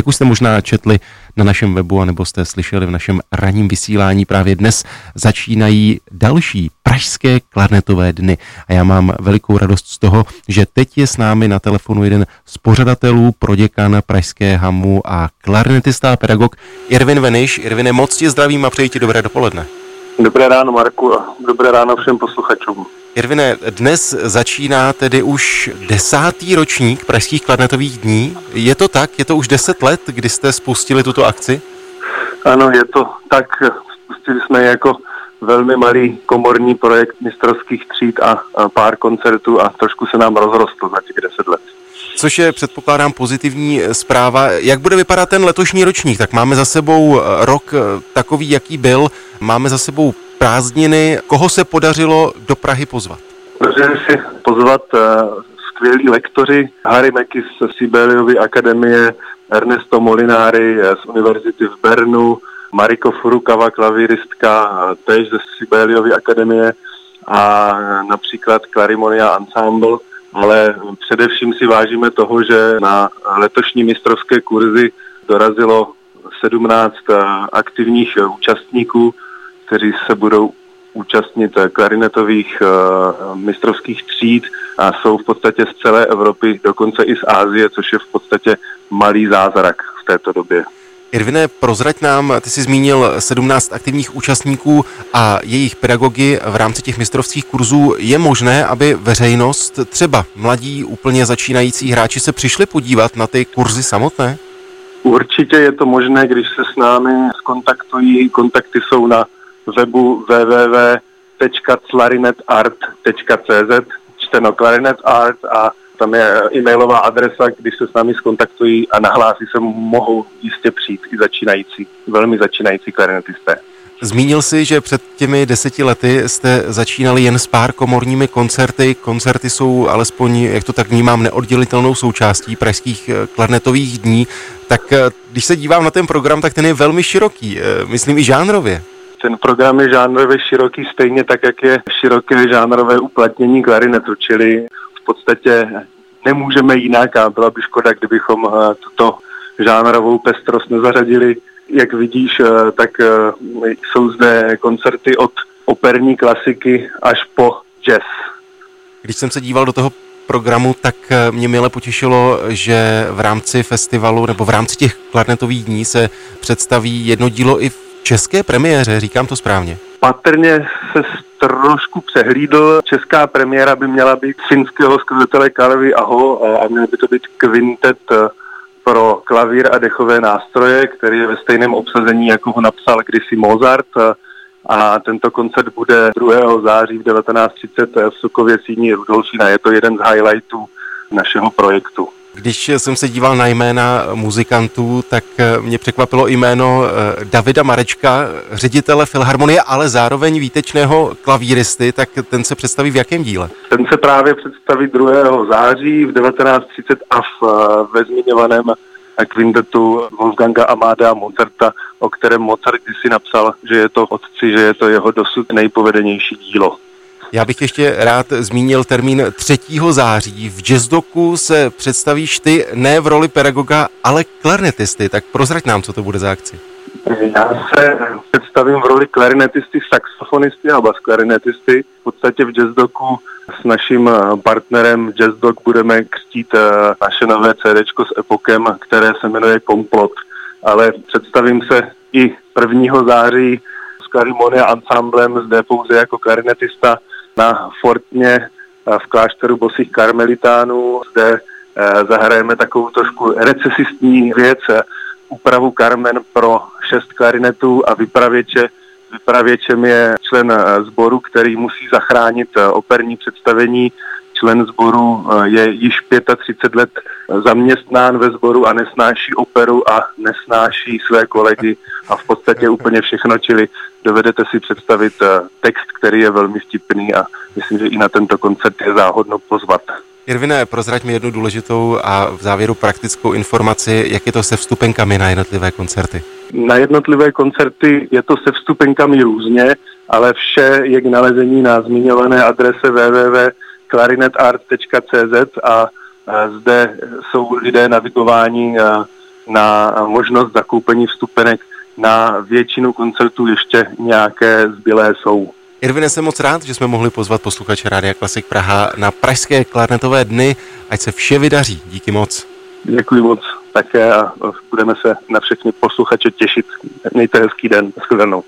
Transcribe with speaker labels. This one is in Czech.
Speaker 1: Jak už jste možná četli na našem webu, nebo jste slyšeli v našem ranním vysílání, právě dnes začínají další pražské klarnetové dny. A já mám velikou radost z toho, že teď je s námi na telefonu jeden z pořadatelů, proděkan Pražské hamu a klarnetista a pedagog Irvin Veniš. Irvine, moc tě zdravím a přeji ti dobré dopoledne.
Speaker 2: Dobré ráno, Marku, a dobré ráno všem posluchačům.
Speaker 1: Irvine, dnes začíná tedy už desátý ročník Pražských kladnetových dní. Je to tak? Je to už deset let, kdy jste spustili tuto akci?
Speaker 2: Ano, je to tak. Spustili jsme jako velmi malý komorní projekt mistrovských tříd a, pár koncertů a trošku se nám rozrostl za těch deset let.
Speaker 1: Což je, předpokládám, pozitivní zpráva. Jak bude vypadat ten letošní ročník? Tak máme za sebou rok takový, jaký byl. Máme za sebou prázdniny. Koho se podařilo do Prahy pozvat?
Speaker 2: Podařilo si pozvat uh, skvělí lektoři Harry Meky z Sibeliovy akademie, Ernesto Molinari z Univerzity v Bernu, Mariko Furukava, klavíristka, též ze Sibeliovy akademie a například Clarimonia Ensemble, ale především si vážíme toho, že na letošní mistrovské kurzy dorazilo 17 aktivních účastníků, kteří se budou účastnit klarinetových uh, mistrovských tříd a jsou v podstatě z celé Evropy, dokonce i z Ázie, což je v podstatě malý zázrak v této době.
Speaker 1: Irvine, prozrať nám, ty jsi zmínil 17 aktivních účastníků a jejich pedagogy v rámci těch mistrovských kurzů. Je možné, aby veřejnost, třeba mladí, úplně začínající hráči se přišli podívat na ty kurzy samotné?
Speaker 2: Určitě je to možné, když se s námi skontaktují. Kontakty jsou na webu www.clarinetart.cz, čteno clarinetart a tam je e-mailová adresa, když se s námi skontaktují a nahlásí se, mohou jistě přijít i začínající, velmi začínající klarinetisté.
Speaker 1: Zmínil si, že před těmi deseti lety jste začínali jen s pár komorními koncerty. Koncerty jsou alespoň, jak to tak vnímám, neoddělitelnou součástí pražských eh, klarnetových dní. Tak eh, když se dívám na ten program, tak ten je velmi široký, eh, myslím i žánrově.
Speaker 2: Ten program je žánrově široký, stejně tak, jak je široké žánrové uplatnění klarinetu, čili v podstatě nemůžeme jinak a byla by škoda, kdybychom eh, tuto žánrovou pestrost nezařadili. Jak vidíš, eh, tak eh, jsou zde koncerty od operní klasiky až po jazz.
Speaker 1: Když jsem se díval do toho programu, tak mě mile potěšilo, že v rámci festivalu nebo v rámci těch klarnetových dní se představí jedno dílo i v české premiéře, říkám to správně.
Speaker 2: Patrně se trošku přehlídl. Česká premiéra by měla být finského skladatele Kalevy Aho a měl by to být kvintet eh, pro klavír a dechové nástroje, který je ve stejném obsazení, jako ho napsal kdysi Mozart. A tento koncert bude 2. září v 19.30 v Sukově síní Rudolfína. Je to jeden z highlightů našeho projektu.
Speaker 1: Když jsem se díval na jména muzikantů, tak eh, mě překvapilo jméno eh, Davida Marečka, ředitele Filharmonie, ale zároveň výtečného klavíristy, tak ten se představí v jakém díle?
Speaker 2: Ten se právě představí 2. září v 19.30 a v, eh, ve zmiňovaném kvintetu Wolfganga Amáda Mozarta, o kterém Mozart kdysi napsal, že je to otci, že je to jeho dosud nejpovedenější dílo.
Speaker 1: Já bych ještě rád zmínil termín 3. září. V jazzdoku se představíš ty ne v roli pedagoga, ale klarnetisty. Tak prozrať nám, co to bude za akci.
Speaker 2: Já se představím v roli klarinetisty, saxofonisty a basklarinetisty. V podstatě v jazzdoku s naším partnerem Jazzdok budeme křtít eh, naše nové CD s Epokem, které se jmenuje Komplot. Ale představím se i 1. září s Karimonia Ensemblem, zde pouze jako klarinetista na Fortně v klášteru bosých karmelitánů. Zde eh, zahrajeme takovou trošku recesistní věc, eh, úpravu Carmen pro šest klarinetů a vypravěče. Vypravěčem je člen eh, sboru, který musí zachránit operní představení. Člen sboru je již 35 let zaměstnán ve sboru a nesnáší operu a nesnáší své kolegy a v podstatě úplně všechno, čili dovedete si představit eh, text, který je velmi vtipný a myslím, že i na tento koncert je záhodno pozvat.
Speaker 1: Irvine, prozrať mi jednu důležitou a v závěru praktickou informaci, jak je to se vstupenkami na jednotlivé koncerty?
Speaker 2: Na jednotlivé koncerty je to se vstupenkami různě, ale vše je k nalezení na zmiňované adrese www.clarinetart.cz a zde jsou lidé navigováni na možnost zakoupení vstupenek na většinu koncertů ještě nějaké zbylé jsou.
Speaker 1: Irvine, jsem moc rád, že jsme mohli pozvat posluchače Rádia Klasik Praha na Pražské klarnetové dny. Ať se vše vydaří. Díky moc.
Speaker 2: Děkuji moc také a budeme se na všechny posluchače těšit. Mějte hezký den. Shledanou.